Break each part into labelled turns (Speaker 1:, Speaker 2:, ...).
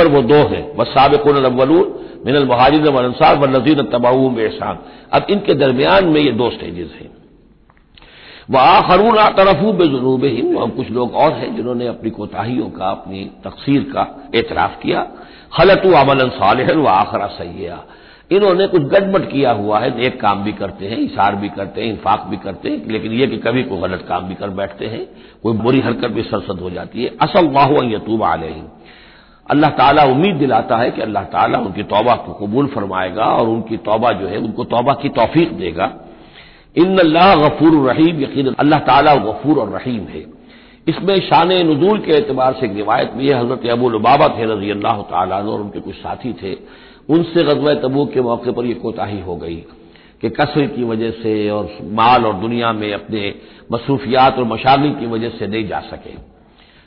Speaker 1: पर वो दो हैं। वह सबकून मिनल महाजिर वनसार व नजीर तबाऊ एहसान अब इनके दरमियान में ये दो स्टेजेस हैं। वह आखरून तरफू बेजुनूब हिम और कुछ लोग और हैं जिन्होंने अपनी कोताहियों का, अपनी तकसीर का एतराफ किया। खलतु अमलन सालहन व आखरा सैया इन्होंने कुछ गड़बट किया हुआ है, एक काम भी करते हैं, इशार भी करते हैं इंफाक भी करते हैं, लेकिन यह कि कभी कोई गलत काम भी कर बैठते हैं, कोई बुरी हरकत भी सरसद हो जाती है। असल वाह यतूब आलहिम अल्लाह ताला उम्मीद दिलाता है कि अल्लाह ताला उनकी तौबा को कबूल फरमाएगा और उनकी तौबा जो है, उनको तौबा की तौफीक देगा। इन अल्लाह गफूर रहीम, यकीन अल्लाह ताला गफूर और रहीम है। इसमें शान नजूल के एतबार से एक रिवायत भी है, हज़रत अबू लबाबा थे रज़ी अल्लाह तला और उनके कुछ साथी थे। उनसे गजब तबूक के मौके पर यह कोताही हो गई कि कसर की वजह से और माल और दुनिया में अपने मसरूफियात और मशागल की वजह से नहीं जा सके।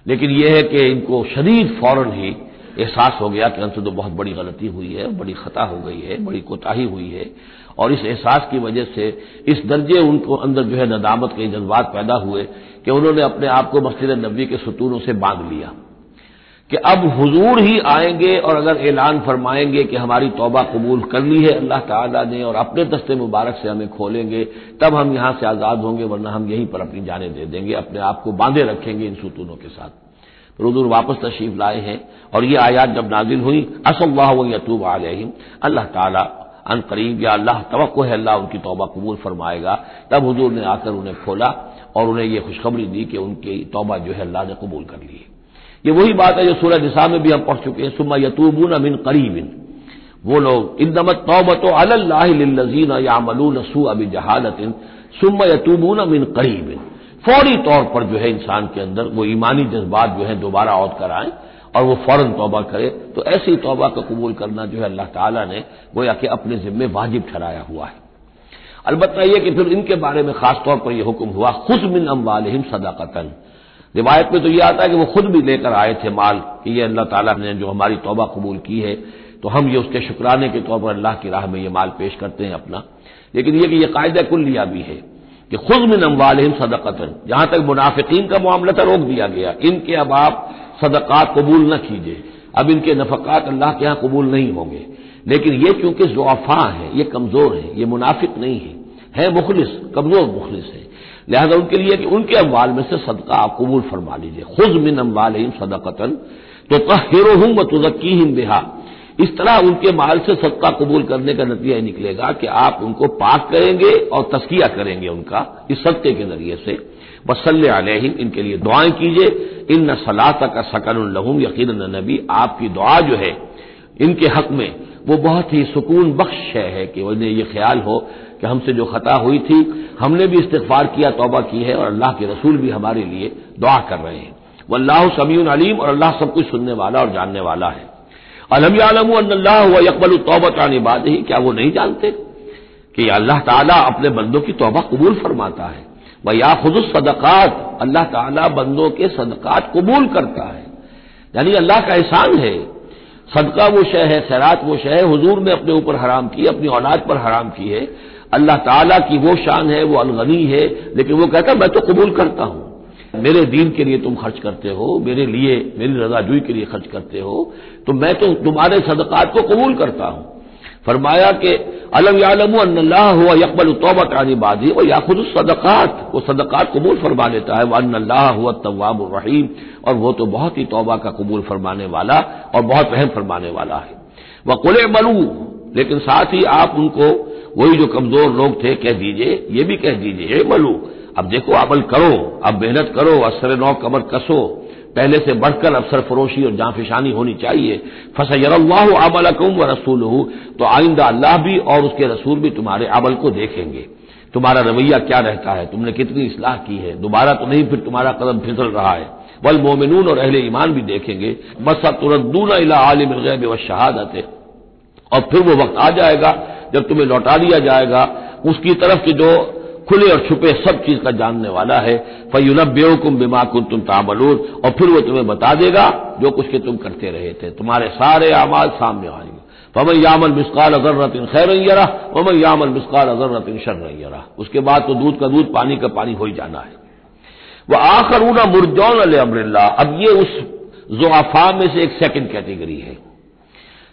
Speaker 1: लेकिन यह है कि इनको शदीद फ़ौरन ही एहसास हो गया कि अंत तो बहुत बड़ी गलती हुई है, बड़ी खता हो गई है, बड़ी कोताही हुई है। और इस एहसास की वजह से, इस दर्जे उनको अंदर जो है नदामत के जज्बात पैदा हुए कि उन्होंने अपने आप को मस्जिद नबी के सतूनों से बाँध लिया। कि अब हुजूर ही आएँगे और अगर ऐलान फरमाएँगे कि हमारी तौबा कबूल कर ली है, अल्लाह ताला ने और अपने दस्ते मुबारक से हमें खोलेंगे, तब हम यहाँ से आज़ाद होंगे, वरना हम यहीं पर अपनी जाने दे देंगे, अपने आप को बांधे रखेंगे इन सुतूनों के साथ। रुदूर वापस तशरीफ़ लाए हैं और ये आयात जब नाजिल हुई, असल्लाह यतूब आलहिम अल्लाह ताला अन करीब या अल्लाह तो है, अल्लाह उनकी तौबा कबूल फरमाएगा। तब हजूर ने आकर उन्हें खोला और उन्हें यह खुशखबरी दी कि उनकी तौबा जो है अल्लाह ने कबूल कर ली है। ये वही बात है जो सूरज निसा में भी हम पढ़ चुके हैं, सुम्मा यतूबून अमिन करीबिन। वो लोग इंदमत तौबत अल्लाजीन यामलून सू अबी जहालतिन यतूबून अमिन करीबिन। फौरी तौर पर जो है इंसान के अंदर, वो ईमानी जज्बात जो है दोबारा औद कर आए और वो फ़ौरन तौबा करे तो ऐसी तौबा का कबूल करना जो है अल्लाह ताला ने गोया कि अपने जिम्मे वाजिब ठहराया हुआ है। अलबत् यह कि फिर इनके बारे में खासतौर पर यह हुक्म हुआ, खुद मिन अम्बालहिम सदाकतन। रिवायत में तो यह आता है कि वो खुद भी लेकर आए थे माल कि ये अल्लाह ताला ने जो हमारी तौबा कबूल की है तो हम ये उसके शुक्राने के तौर पर अल्लाह की राह में ये माल पेश करते हैं अपना। लेकिन यह कि यह कायदा कुल्लिया भी है कि खुद मिन अम्बालहिम सदकतन। जहाँ तक मुनाफिकीन का मामला था, रोक दिया गया। इनके अब आप सदक़ात कबूल न कीजिए। अब इनके नफकात अल्लाह के यहाँ कबूल नहीं होंगे। लेकिन ये चूँकि जोफा है, ये कमज़ोर है, ये मुनाफिक नहीं है। है मुखलिस, कमज़ोर मुखलिस है। लिहाजा उनके लिए कि उनके अम्बाल में से सदका आप कबूल फरमा लीजिए। खुद मिन अम्बाल सदकतन। तो तहिर हूँ व तुजक्की हिम बिहा। इस तरह उनके माल से सदका कबूल करने का नतीजा निकलेगा कि आप उनको पाक करेंगे और तस्किया करेंगे उनका, इस सदके के ज़रिए से। वसल अलहिम, इनके लिए दुआएँ कीजिए। इन न सलाता का सकन लहूम यकीन नबी, आपकी दुआ जो है, इनके हक में, वो बहुत ही सुकून बख्श है कि उन्हें यह ख्याल हो कि हमसे जो खता हुई थी, हमने भी इस्तफार किया, तौबा की है और अल्लाह के रसूल भी हमारे लिए दुआ कर रहे हैं। वल्लाह समीन अलीम और अल्लाह सब कुछ सुनने वाला और जानने वाला है। अलम आलम अल्लाह यकबल तौबत आने बाद ही क्या वो नहीं जानते कि अल्लाह ताला अपने बंदों की तोबा कबूल फरमाता है? वह या खुद सदक़ात, अल्लाह ताला बंदों के सदक़ात कबूल करता है। यानी अल्लाह का एहसान है। सदका वो शय है, खैरात वो शय है, हजूर ने अपने ऊपर हराम की, अपनी औलाद पर हराम की है। अल्लाह ताला की वो शान है, वो अलगनी है, लेकिन वो कहता मैं तो कबूल करता हूँ। मेरे दीन के लिए तुम खर्च करते हो, मेरे लिए, मेरी रजाजुई के लिए खर्च करते हो तो मैं तो तुम्हारे सदकात को कबूल करता हूँ। फरमाया कि, अलम यालम अल्लाह हुआ यकबल तोबत आनी बादी और या खुद सदक़ात, वो सदक़ात कबूल फरमा लेता है वन अल्लाह हुआ तवाब रहीम, और वो तो बहुत ही तोबा का कबूल फरमाने वाला और बहुत रहम फरमाने वाला है। वह कुल मलू लेकिन साथ ही आप उनको, वही जो कमज़ोर लोग थे, कह दीजिए, ये भी कह दीजिए मलू अब देखो, अमल करो, अब मेहनत करो, असर नौ कमर कसो। पहले से बढ़कर अफसर फरोशी और जाफिशानी होनी चाहिए। फसयल्लाह अमल कम व रसूल तो आइंदा अल्लाह भी और उसके रसूल भी तुम्हारे अमल को देखेंगे। तुम्हारा रवैया क्या रहता है? तुमने कितनी इसलाह की है? दोबारा तो नहीं, फिर तुम्हारा कदम फिसल रहा है। वल मोमिनून और अहले ईमान भी देखेंगे। बस अब तुरंदून अला आलिम गैब व शहादत। है और फिर वो वक्त आ जाएगा, जब तुम्हें लौटा दिया जाएगा। उसकी तरफ़ के जो खुले और छुपे सब चीज़ का जानने वाला है। फयुनब्योकुम बिमा कुन तुम तामलून। और फिर वो तुम्हें बता देगा जो कुछ के तुम करते रहे थे। तुम्हारे सारे आमाल सामने आएँगे फमन यामल मिसकाल अजर्रतिन खैर यरा, वमन यामल मिसकाल अजर्रतिन शर यरा। उसके बाद तो दूध का दूध, पानी का पानी हो ही जाना है। वह आखरूना मुरजौन अल अमरल्ला अब ये उस जोआफा में से एक सेकंड कैटेगरी है।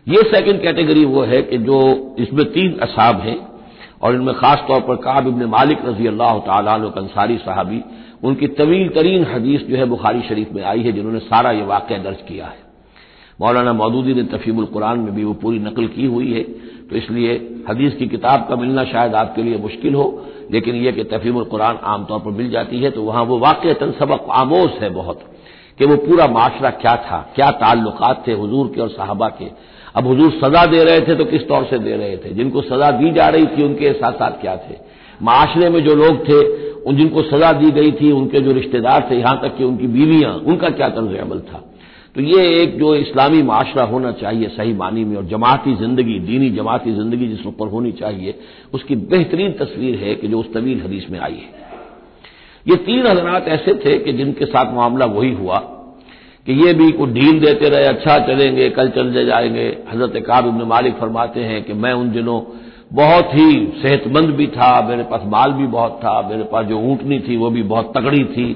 Speaker 1: ये सेकंड कैटेगरी वो है कि जो इसमें तीन असाब हैं। और इनमें खास तौर पर काब इबन मालिक रज़ी अल्लाह तंसारी साहबी, उनकी तवील तरीन हदीस जो है बुखारी शरीफ में आई है, जिन्होंने सारा ये वाक़ दर्ज किया है। मौलाना मौदूदी ने तफीमुल कुरान में भी वो पूरी नकल की हुई है तो इसलिए हदीस की किताब का मिलना शायद आपके लिए मुश्किल हो, लेकिन यह कि तफीमुल कुरान आमतौर पर मिल जाती है तो वहाँ वो वाक़ सबक आमोज है बहुत, कि वो पूरा माशरा क्या था, क्या ताल्लुकात थे हजूर के और साहबा के। अब हुजूर सजा दे रहे थे तो किस तौर से दे रहे थे? जिनको सजा दी जा रही थी, उनके साथ साथ क्या थे? माशरे में जो लोग थे, उन जिनको सजा दी गई थी, उनके जो रिश्तेदार थे, यहाँ तक कि उनकी बीवियाँ, उनका क्या तर्ज अमल था? तो ये एक जो इस्लामी माशरा होना चाहिए सही मानी में, और जमाती ज़िंदगी, दीनी जमाती ज़िंदगी जिस ऊपर होनी चाहिए, उसकी बेहतरीन तस्वीर है कि जो उस तवील हदीस में आई है। ये तीन हजरात ऐसे थे कि जिनके साथ मामला वही हुआ। कि ये भी कुछ ढील देते रहे अच्छा चलेंगे, कल चल जाएँगे। हज़रत काब इबन मालिक फरमाते हैं कि मैं उन दिनों बहुत ही सेहतमंद भी था, मेरे पास माल भी बहुत था, मेरे पास जो ऊंटनी थी वो भी बहुत तगड़ी थी।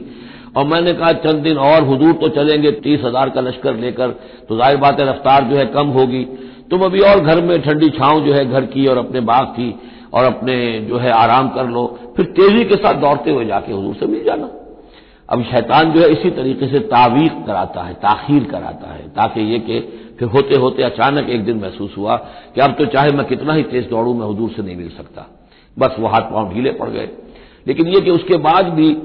Speaker 1: और मैंने कहा, चंद दिन और हजूर तो चलेंगे, तीस हज़ार का लश्कर लेकर तो ज़ाहिर बात है रफ्तार जो है कम होगी। तुम अभी और घर में ठंडी छांव जो है घर की और अपने बाग की और अपने जो है आराम कर लो, फिर तेज़ी के साथ दौड़ते हुए जाके हजूर से मिल जाना। अब शैतान जो है इसी तरीके से तावीक कराता है, ताखीर कराता है, ताकि ये कि फिर होते होते अचानक एक दिन महसूस हुआ कि अब तो चाहे मैं कितना ही तेज दौड़ू, मैं हजूर से नहीं मिल सकता। बस वो हाथ पाँव ढीले पड़ गए। लेकिन ये कि उसके बाद भी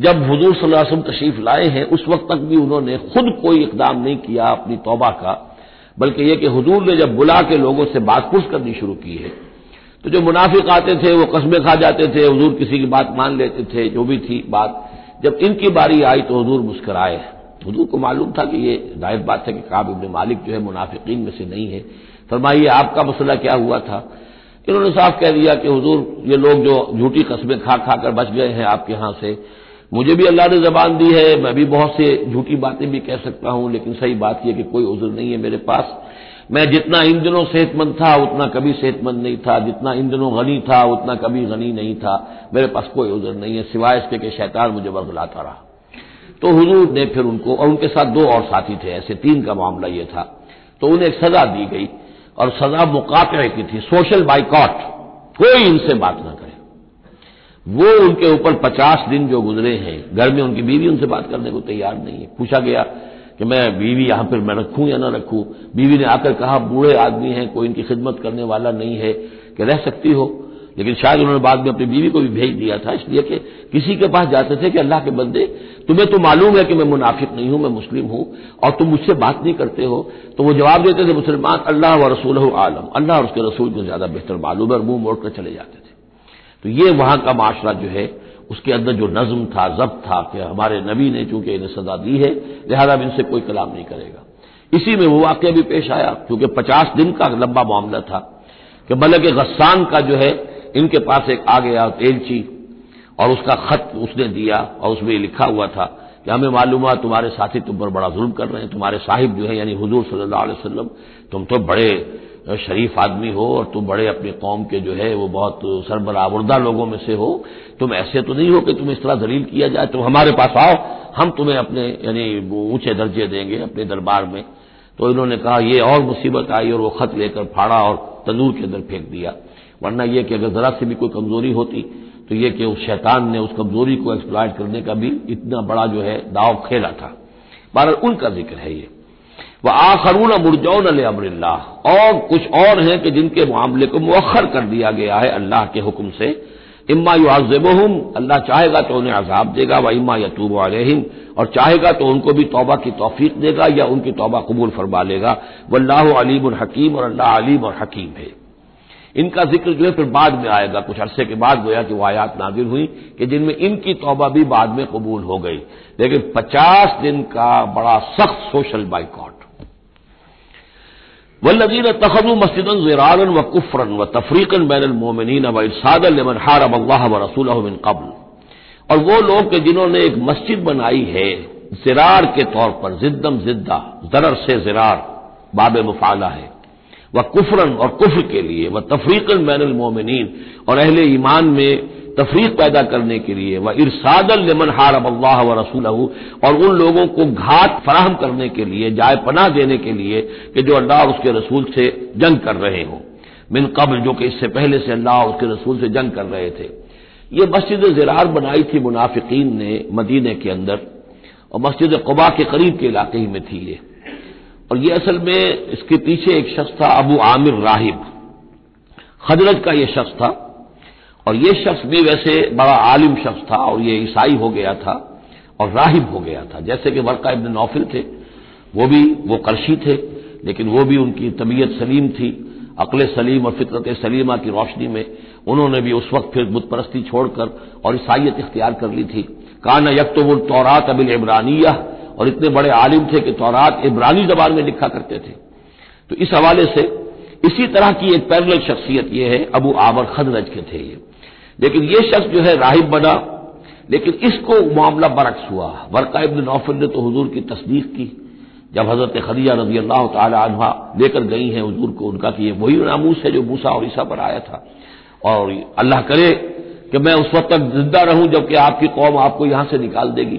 Speaker 1: जब हजूर सल्लम तशरीफ़ लाए हैं, उस वक्त तक भी उन्होंने खुद कोई इकदाम नहीं किया अपनी तौबा का, बल्कि यह कि हजूर ने जब बुला के लोगों से बात पुछ करनी शुरू की है तो जो मुनाफिक आते थे, वो कस्में खा जाते थे, हजूर किसी की बात मान लेते थे, जो भी थी बात। जब इनकी बारी आई तो हजूर मुस्कराए। हजूर को मालूम था कि ये ज़ाहिर बात है कि काब इबन मालिक जो है मुनाफिकीन में से नहीं है। फरमाइए, आपका मसला क्या हुआ था? इन्होंने साफ़ कह दिया कि हजूर, ये लोग जो झूठी कस्बें खा खा कर बच गए हैं आपके यहाँ से। मुझे भी अल्लाह ने जबान दी है, मैं भी बहुत से झूठी बातें भी कह सकता हूँ, लेकिन सही बात यह कि कोई उजुर नहीं है मेरे पास। मैं जितना इन दिनों सेहतमंद था, उतना कभी सेहतमंद नहीं था। जितना इन दिनों गनी था, उतना कभी गनी नहीं था। मेरे पास कोई उजर नहीं है, सिवाय इसके कि शैतान मुझे बरगलाता रहा। तो हुजूर ने फिर उनको, और उनके साथ दो और साथी थे, ऐसे तीन का मामला यह था। तो उन्हें एक सजा दी गई, और सजा मुकाते की थी। सोशल बाइकॉट, कोई इनसे बात ना करे। वो उनके ऊपर पचास दिन जो गुजरे हैं, घर में उनकी बीवी उनसे बात करने को तैयार नहीं है। पूछा गया कि मैं बीवी यहाँ पर मैं रखूँ या ना रखूँ? बीवी ने आकर कहा, बूढ़े आदमी हैं, कोई इनकी खिदमत करने वाला नहीं है। कि रह सकती हो, लेकिन शायद उन्होंने बाद में अपनी बीवी को भी भेज दिया था, इसलिए कि किसी के पास जाते थे कि अल्लाह के बंदे तुम्हें तो मालूम है कि मैं मुनाफिक नहीं हूँ, मैं मुस्लिम हूँ, और तुम मुझसे बात नहीं करते हो। तो वो जवाब देते थे, मुसलमान, अल्लाह व रसूल आलम। अल्लाह और उसके रसूल को ज़्यादा बेहतर मालूम है और मुँह मोड़कर चले जाते थे। तो ये वहाँ का माशरा जो है उसके अंदर जो नज्म था, जब्त था कि हमारे नबी ने चूँकि इन्हें सजा दी है, लिहाजा इनसे कोई कलाम नहीं करेगा। इसी में वो वाक्य भी पेश आया, क्योंकि पचास दिन का लंबा मामला था कि बल्कि गस्सान का जो है, इनके पास एक आ गया एलची और उसका खत उसने दिया और उसमें लिखा हुआ था कि हमें मालूम हुआ, तुम्हारे साथी तुम पर बड़ा जुल्म कर रहे हैं, तुम्हारे साहिब जो है, यानी हजूर सल्लल्लाहु अलैहि वसल्लम, तुम तो बड़े शरीफ आदमी हो और तुम बड़े अपने कौम के जो है, वो बहुत सरबरावरदा लोगों में से हो, तुम ऐसे तो नहीं हो कि तुम इस तरह दलील किया जाए, तुम हमारे पास आओ, हम तुम्हें अपने, यानी ऊँचे दर्जे देंगे अपने दरबार में। तो इन्होंने कहा, ये और मुसीबत आई और वो खत लेकर फाड़ा और तंदूर के अंदर फेंक दिया। वरना यह कि अगर जरा से भी कोई कमज़ोरी होती तो यह कि उस शैतान ने उस कमज़ोरी को एक्सप्लॉयट करने का भी इतना बड़ा जो है, दाव खेला था। बारह उनका ज़िक्र है ये। वह आखरून मुरजौन अमरल्ला और कुछ और हैं कि जिनके मामले को मौखर कर दिया गया है अल्लाह के हुक्म से। इम्मा युआजबहम अल्लाह चाहेगा तो उन्हें अजाब देगा, व इम्मा यतूब अलहम, और चाहेगा तो उनको भी तौबा की तोफीक देगा या उनकी तौबा कबूल फरमा लेगा। वल्लाह अलीम हकीम, और अल्लाह अलीम और हकीम है। इनका ज़िक्र जो है फिर बाद में आएगा। कुछ अरसे के बाद गोया कि वह आयात नाजिल हुई कि जिनमें इनकी तौबा भी बाद में कबूल हो गई। लेकिन पचास दिन का बड़ा सख्त सोशल बाइकॉट। वल्लदीन तखदु मस्जिद ज़रारन व कुफरन व तफरीकन बैन मोमिन व इरसादमन हारब अल्लाह व रसूल कबल और वो लोग के जिन्होंने एक मस्जिद बनाई है जिरार के तौर पर जिद्दम जिद्दा जरर से जिरार बाब मुफाला है वह कुफरन और कुफर के लिए वह तफरीकन बैन मोमिन और अहले ईमान में तफरीक पैदा करने के लिए, व इरसादल लेमन हारब अल्लाह व रसूल और उन लोगों को घात फराहम करने के लिए, जाय पनाह देने के लिए कि जो अल्लाह और उसके रसूल से जंग कर रहे हों। मिन कबल, जो कि इससे पहले से अल्लाह और उसके रसूल से जंग कर रहे थे। ये मस्जिद ज़रार बनाई थी मुनाफिकीन ने मदीने के अंदर, और मस्जिद कबा के करीब के इलाके ही में थी ये। और ये असल में इसके पीछे एक शख्स था, अबू आमिर राहिब। खजरज का ये शख्स था। और ये शख्स भी वैसे बड़ा आलिम शख्स था और ये ईसाई हो गया था और राहिब हो गया था। जैसे कि वर्का इबन नौफिल थे, वो भी, वो करशी थे, लेकिन वो भी उनकी तबीयत सलीम थी। अकल सलीम और फितरत सलीमा की रोशनी में उन्होंने भी उस वक्त फिर बुतपरस्ती छोड़कर और ईसाइत इख्तियार कर ली थी। काना यकतुल तौरात अबिल इमरानिया और इतने बड़े आलिम थे कि तौरात इब्रानी जबान में लिखा करते थे। तो इस हवाले से इसी तरह की एक पैरल शख्सियत यह है, अबू आबर खदरज के थे ये। लेकिन ये शख्स जो है राहिब बना, लेकिन इसको मामला बरक्स हुआ। वर्का इब्न नौफल ने तो हजूर की तस्दीक की, जब हज़रत खदिया रज़ी अल्लाह तहा लेकर गई हैं हजूर को, उनका कि ये वही नामूस है जो मूसा और ईसा पर आया था। और अल्लाह करे कि मैं उस वक्त तक ज़िंदा रहूँ जबकि आपकी कौम आपको यहाँ से निकाल देगी।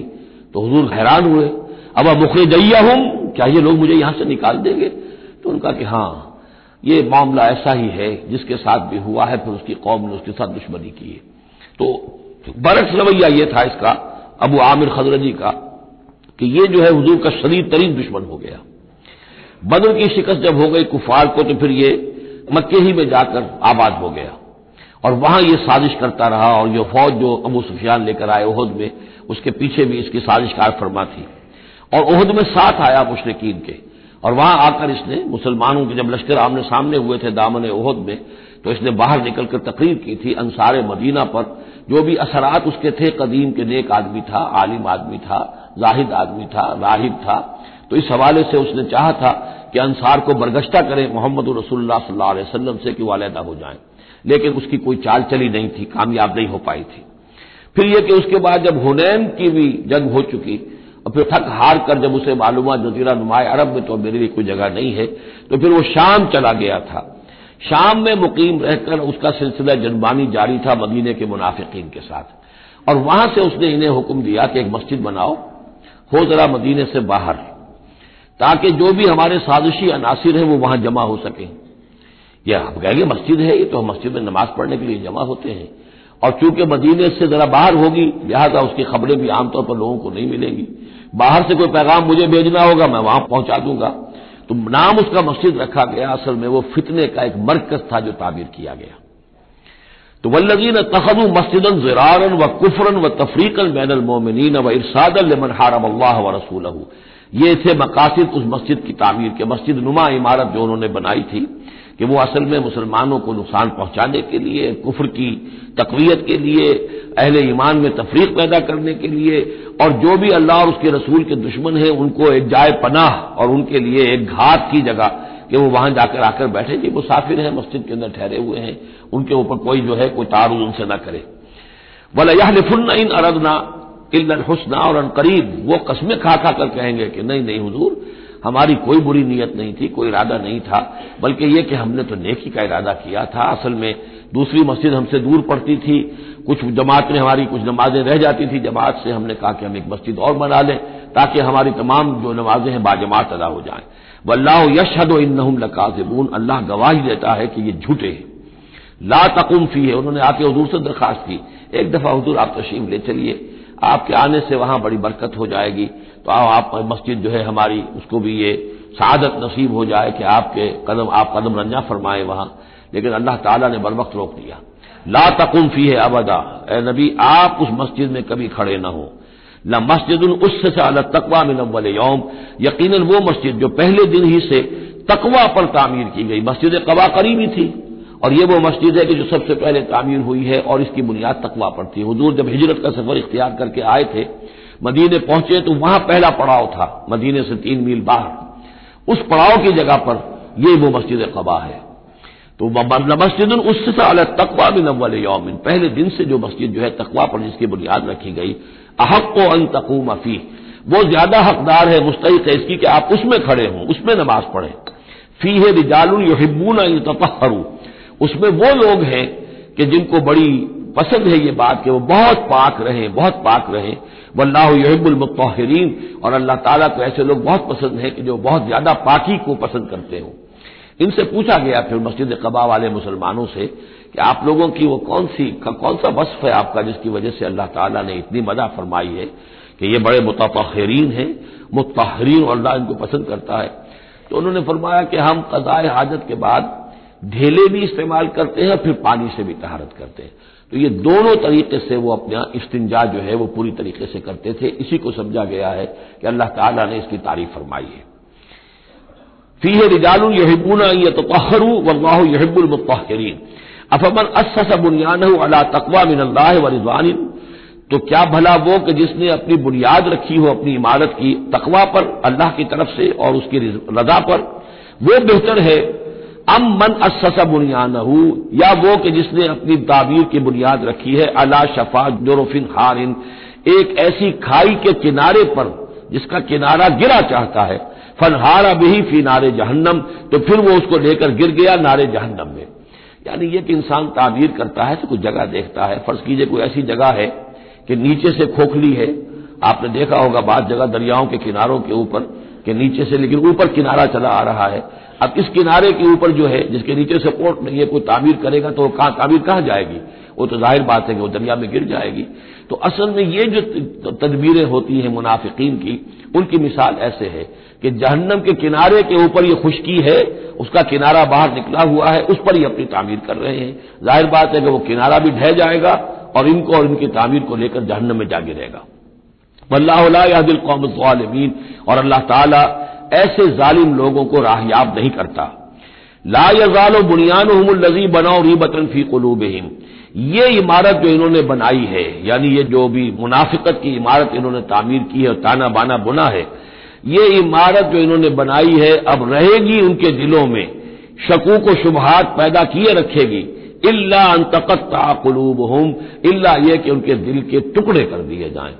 Speaker 1: तो हजूर हैरान हुए। अब मुखरजैया हूँ क्या ये लोग मुझे यहाँ से निकाल देंगे? तो उनका कि हाँ ये मामला ऐसा ही है, जिसके साथ भी हुआ है, फिर उसकी कौम ने उसके साथ दुश्मनी की है। तो बरक्स रवैया ये था इसका, अबू आमिर खजरजी का, कि ये जो है हजूर का शरीर तरीन दुश्मन हो गया। बदर की शिकस्त जब हो गई कुफार को तो फिर ये मक्के ही में जाकर आबाद हो गया। और वहाँ ये साजिश करता रहा, और जो फौज जो अबू सुफियान लेकर आए उहद में, उसके पीछे भी इसकी साजिश कार फरमा थी। और उहद में साथ आया मुशरकिन के। और वहाँ आकर इसने मुसलमानों के जब लश्कर आमने सामने हुए थे दामन ओहद में तो इसने बाहर निकलकर तकरीर की थी अंसार मदीना पर। जो भी असरात उसके थे, कदीम के नेक आदमी था, आलिम आदमी था, जाहिद आदमी था, राहिब था। तो इस हवाले से उसने चाहा था कि अंसार को बरगश्ता करें मोहम्मद रसुल्ला अलैहि से कि वालदा हो जाए। लेकिन उसकी कोई चाल चली नहीं थी, कामयाब नहीं हो पाई थी। फिर यह कि उसके बाद जब हुनैन की भी जंग हो चुकी फिर थक हार कर जब उसे मालूम जजीरा नुमाए अरब में तो मेरे लिए कोई जगह नहीं है तो फिर वो शाम चला गया था। शाम में मुकीम रहकर उसका सिलसिला जनबानी जारी था मदीने के मुनाफिकीन के साथ। और वहाँ से उसने इन्हें हुक्म दिया कि एक मस्जिद बनाओ, हो जरा मदीने से बाहर, ताकि जो भी हमारे साजिशी अनासिर हैं वो वहाँ जमा हो सके। यह आप कहेंगे मस्जिद है, ये तो हम मस्जिद में नमाज़ पढ़ने के लिए जमा होते हैं। और चूँकि मदीने से जरा बाहर होगी, लिहाजा उसकी खबरें भी आमतौर पर लोगों को नहीं मिलेंगी। बाहर से कोई पैगाम मुझे भेजना होगा, मैं वहाँ पहुँचा दूँगा। तो नाम उसका मस्जिद रखा गया, असल में वो फितने का एक मरकज था जो ताबीर किया गया। तो वल्लजीन तखदु मस्जिदन जरारन व कुफरन व तफरीकन बैन मोमिन व इरसादल मन हारम अल्लाह व रसूल ये थे मकासद उस मस्जिद की तामीर के, मस्जिद नुमा इमारत जो उन्होंने बनाई थी कि वो असल में मुसलमानों को नुकसान पहुँचाने के लिए, कुफर की तकवीत के लिए, अहले ईमान में तफरीक पैदा करने के लिए, और जो भी अल्लाह और उसके रसूल के दुश्मन हैं, उनको एक जाय पनाह और उनके लिए एक घात की जगह कि वो वहाँ जाकर आकर बैठे। जी, मुसाफिर हैं, मस्जिद के अंदर ठहरे हुए हैं, उनके ऊपर कोई जो है, कोई तारुज उनसे ना करे। बोला यह लिफुन इन अरदना इल्ल हुसना और करीब, वो कस्में खा खा कर कहेंगे कि नहीं नहीं हुजूर, हमारी कोई बुरी नीयत नहीं थी, कोई इरादा नहीं था, बल्कि यह कि हमने तो नेकी का इरादा किया था। असल में दूसरी मस्जिद हमसे दूर पड़ती थी, कुछ जमात में हमारी कुछ नमाजें रह जाती थी, जमात से हमने कहा कि हम एक मस्जिद और बना लें, ताकि हमारी तमाम जो नमाजें हैं, बाजमात अदा हो जाएँ। वल्लाह यशहद इन लकाजबून, अल्लाह गवाही देता है कि ये झूठे हैं। ला तकुम फ़ी है उन्होंने आके हजूर से दरखास्त की। एक दफ़ा हजूर आप तशीम ले चलिए। आपके आने से वहाँ बड़ी बरकत हो जाएगी। तो आओ, आप मस्जिद जो है हमारी, उसको भी ये शहादत नसीब हो जाए कि आपके कदम, आप कदम रंजा फरमाए वहाँ। लेकिन अल्लाह ताला ने बर वक्त रोक दिया। ला तकुम फ़ी है अबदा। ए नबी, आप उस मस्जिद में कभी खड़े न हो। न मस्जिद उससे तकवा में नवल यौम। यकीन वो मस्जिद जो पहले दिन ही से तकवा पर तामीर की गई। मस्जिद कवा करीबी थी। और ये वो मस्जिद है कि जो सबसे पहले तामीर हुई है और इसकी बुनियाद तकवा पर थी। हजूर जब हिजरत का सफ़र इख्तियार करके आए थे, मदीने पहुँचे तो वहाँ पहला पड़ाव था, मदीने से तीन मील बाहर। उस पड़ाव की जगह पर यह वो मस्जिद कबा है। तो मस्जिद उससे तकवा बिन अव्वल यौमिन। पहले दिन से जो मस्जिद जो है तकवा पर जिसकी बुनियाद रखी गई अहक को अन तकूम अफी वो ज़्यादा हकदार है मुस्तक है इसकी कि आप उसमें खड़े हों, उसमें नमाज़ पढ़ें। फ़ी है रिजालुन योहिबून तफहरू उसमें वो लोग हैं कि जिनको बड़ी पसंद है ये बात कि वो बहुत पाक रहें, बहुत पाक रहें। वल्लाह यहिबुलमतहरीन और अल्लाह ताला को ऐसे लोग बहुत पसंद हैं कि जो बहुत ज़्यादा पाकी को पसंद करते हों। इनसे पूछा गया फिर मस्जिद कबा वाले मुसलमानों से कि आप लोगों की वो कौन सी कौन सा वस्फ है आपका जिसकी वजह से अल्लाह ताला ने इतनी मदा फरमाई है कि ये बड़े मुतफरीन हैं मुतहरीन और अल्लाह इनको पसंद करता है। तो उन्होंने फरमाया कि हम कदाए हाजत के बाद ढेले भी इस्तेमाल करते हैं, फिर पानी से भी तहारत करते हैं। तो ये दोनों तरीके से वो अपना इस्तिंजा जो है, वो पूरी तरीके से करते थे। इसी को समझा गया है कि अल्लाह ताला ने इसकी तारीफ़ फरमाई है। फीह रिजालू यहिबून ये तो कहरू वल्लाह यहिबुल मुतहरीन अफमन असस बुनियान अला तकवा मिन अल्लाह व रिजवान तो क्या भला वो कि जिसने अपनी बुनियाद रखी हो, अपनी इमारत की तकवा पर, अल्लाह की तरफ़ से और उसकी रजा पर? वो बेहतर है अम मन अससा बुनियान या वो कि जिसने अपनी ताबीर की बुनियाद रखी है, अला शफा जोरोफिन हारिन एक ऐसी खाई के किनारे पर जिसका किनारा गिरा चाहता है, फनहारा भी फ़ी नारे जहन्नम तो फिर वो उसको लेकर गिर गया नारे जहन्नम में। यानी ये कि इंसान ताबीर करता है तो कुछ जगह देखता है। फ़र्ज़ कीजिए कोई ऐसी जगह है कि नीचे से खोखली है। आपने देखा होगा बाद जगह दरियाओं के किनारों के ऊपर, के नीचे से लेकिन ऊपर किनारा चला आ रहा है। अब इस किनारे के ऊपर जो है, जिसके नीचे सपोर्ट नहीं है कोई ताबीर करेगा तो कहाँ ताबीर कहाँ जाएगी? वो तो ज़ाहिर बात है कि वो दरिया में गिर जाएगी। तो असल में ये जो तदबीरें होती हैं मुनाफिकीन की, उनकी मिसाल ऐसे है कि जहन्नम के किनारे के ऊपर ये खुशकी है, उसका किनारा बाहर निकला हुआ है, उस पर ही अपनी तामीर कर रहे हैं। ज़ाहिर बात है कि वो किनारा भी ढह जाएगा और इनको और इनकी तामीर को लेकर जहन्नम में जा गिरेगा। वल्लादिल कौम और अल्लाह ताला ऐसे जालिम लोगों को राहयाब नहीं करता। ला यजालो बुनियान लजी बनाओ रीबतन फ़ी कलूबहिम। ये इमारत जो इन्होंने बनाई है, यानी ये जो भी मुनाफिकत की इमारत इन्होंने तामीर की है ताना बाना बुना है, ये इमारत जो इन्होंने बनाई है, अब रहेगी उनके दिलों में। शकू को शुभात पैदा किए रखेगी। इल्ला अंतकत ताकलूब हम इल्ला यह कि उनके दिल के टुकड़े कर दिए जाएँ।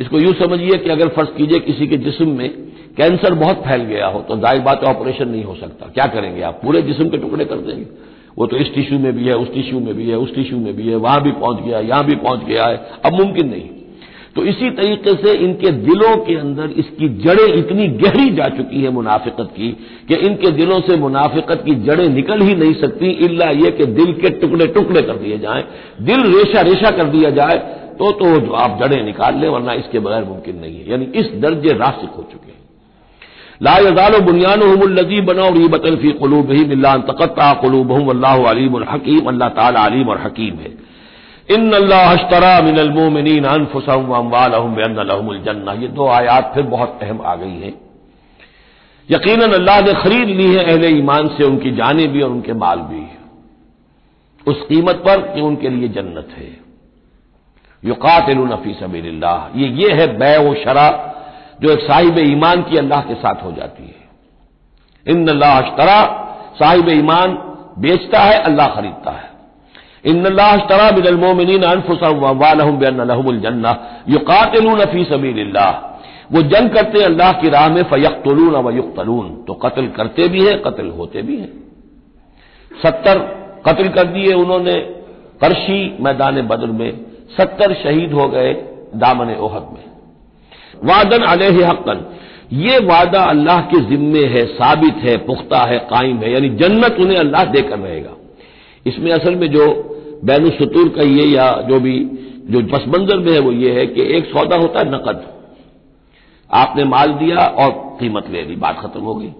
Speaker 1: इसको यूँ समझिए कि अगर फ़र्ज़ कीजिए किसी के जिस्म में कैंसर बहुत फैल गया हो तो ज़ाहिर बात ऑपरेशन नहीं हो सकता। क्या करेंगे आप? पूरे जिस्म के टुकड़े कर देंगे। वो तो इस टिश्यू में भी है, उस टिश्यू में भी है, उस टिश्यू में भी है, वहाँ भी पहुँच गया, यहाँ भी पहुँच गया है। अब मुमकिन नहीं। तो इसी तरीके से इनके दिलों के अंदर इसकी जड़ें इतनी गहरी जा चुकी है मुनाफिकत की कि इनके दिलों से मुनाफिकत की जड़ें निकल ही नहीं सकती, इल्ला यह कि दिल के टुकड़े टुकड़े कर दिए जाएँ। दिल रेशा रेशा कर दिया जाए तो तो आप जड़ें निकाल लें, वरना इसके बगैर मुमकिन नहीं है। यानी इस दर्जे रासिक हो चुके हैं। ला यजालो बुनियान लजी बनाओ रीबतन कलूब ही मिल्ला तकत्ता कलूब अल्लाह अलीम हकीम अल्लाह ताला अलीम और हकीम है इन अल्लाहरा मिनलमोमिन अनफुसमवालजन्ना ये दो आयात फिर बहुत अहम आ गई हैं। यकीन अल्लाह ने खरीद ली है अहले ईमान से, उनकी जाने भी और उनके माल भी। उस कीमत पर कि उनके लिए जन्नत है। युकातिल नफी सबील्ला ये ये है बै व शरा जो एक साहिब ईमान की अल्लाह के साथ हो जाती है। इन अल्लाह अश्तरा, साहिब ईमान बेचता है, अल्लाह खरीदता है। इन्नतरा बिलमोमिन अनफुसवालजन्ना युकातिलून फ़ी सबील्ला वो जंग करते हैं अल्लाह की राह में, फ़यकतलून व युक्तलून। तो कत्ल करते भी हैं, कत्ल होते भी हैं। सत्तर कत्ल कर दिए उन्होंने करशी मैदान बदर में। सत्तर शहीद हो गए दामन ओहद में। वादन अलह हक्कन। ये वादा अल्लाह के जिम्मे है, साबित है, पुख्ता है, कायम है, यानी जन्नत उन्हें अल्लाह देकर रहेगा। इसमें असल में जो बैन सतूर का ये जो भी, जो पसमंजर में है, वो ये है कि एक सौदा होता है नकद। आपने माल दिया और कीमत ले ली, बात खत्म हो गई।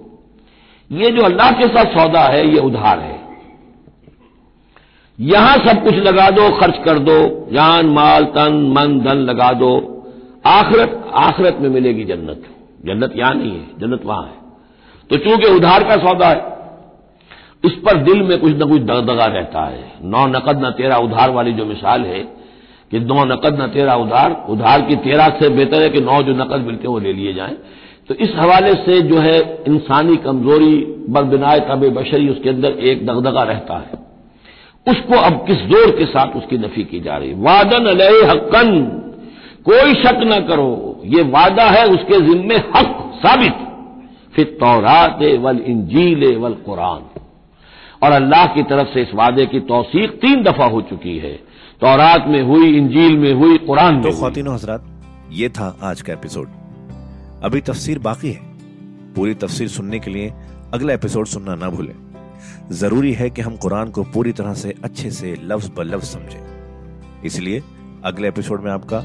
Speaker 1: ये जो अल्लाह के साथ सौदा है, ये उधार है। यहाँ सब कुछ लगा दो, खर्च कर दो, जान, माल, तन, मन, धन लगा दो। आखरत आखरत में मिलेगी जन्नत। जन्नत यहाँ नहीं है, जन्नत वहाँ है। तो चूँकि उधार का सौदा है, इस पर दिल में कुछ न कुछ दगदगा रहता है। नौ नकद न तेरा उधार वाली जो मिसाल है कि नौ नकद न तेरा उधार उधार की तेरह से बेहतर है कि नौ जो नकद मिलते हैं वो ले लिए जाएँ। तो इस हवाले से जो है इंसानी कमज़ोरी बरबिनाए तब बशरी उसके अंदर एक दगदगा रहता है। उसको अब किस ज़ोर के साथ उसकी नफी की जा रही वादन अलह हक्कन। कोई शक न करो ये वादा है उसके जिम्मे हक साबित। फिर तौरात वल इंजील वल कुरान। और अल्लाह की तरफ़ से इस वादे की तोसीक तीन दफ़ा हो चुकी है। तौरात में हुई इंजील में हुई कुरान में
Speaker 2: तो खातिन हजरात ये था आज का एपिसोड। अभी तफसीर बाकी है। पूरी तफसीर सुनने के लिए अगला एपिसोड सुनना ना भूलें। ज़रूरी है कि हम कुरान को पूरी तरह से अच्छे से लफ्ज ब लफ्ज समझें। इसलिए अगले एपिसोड में आपका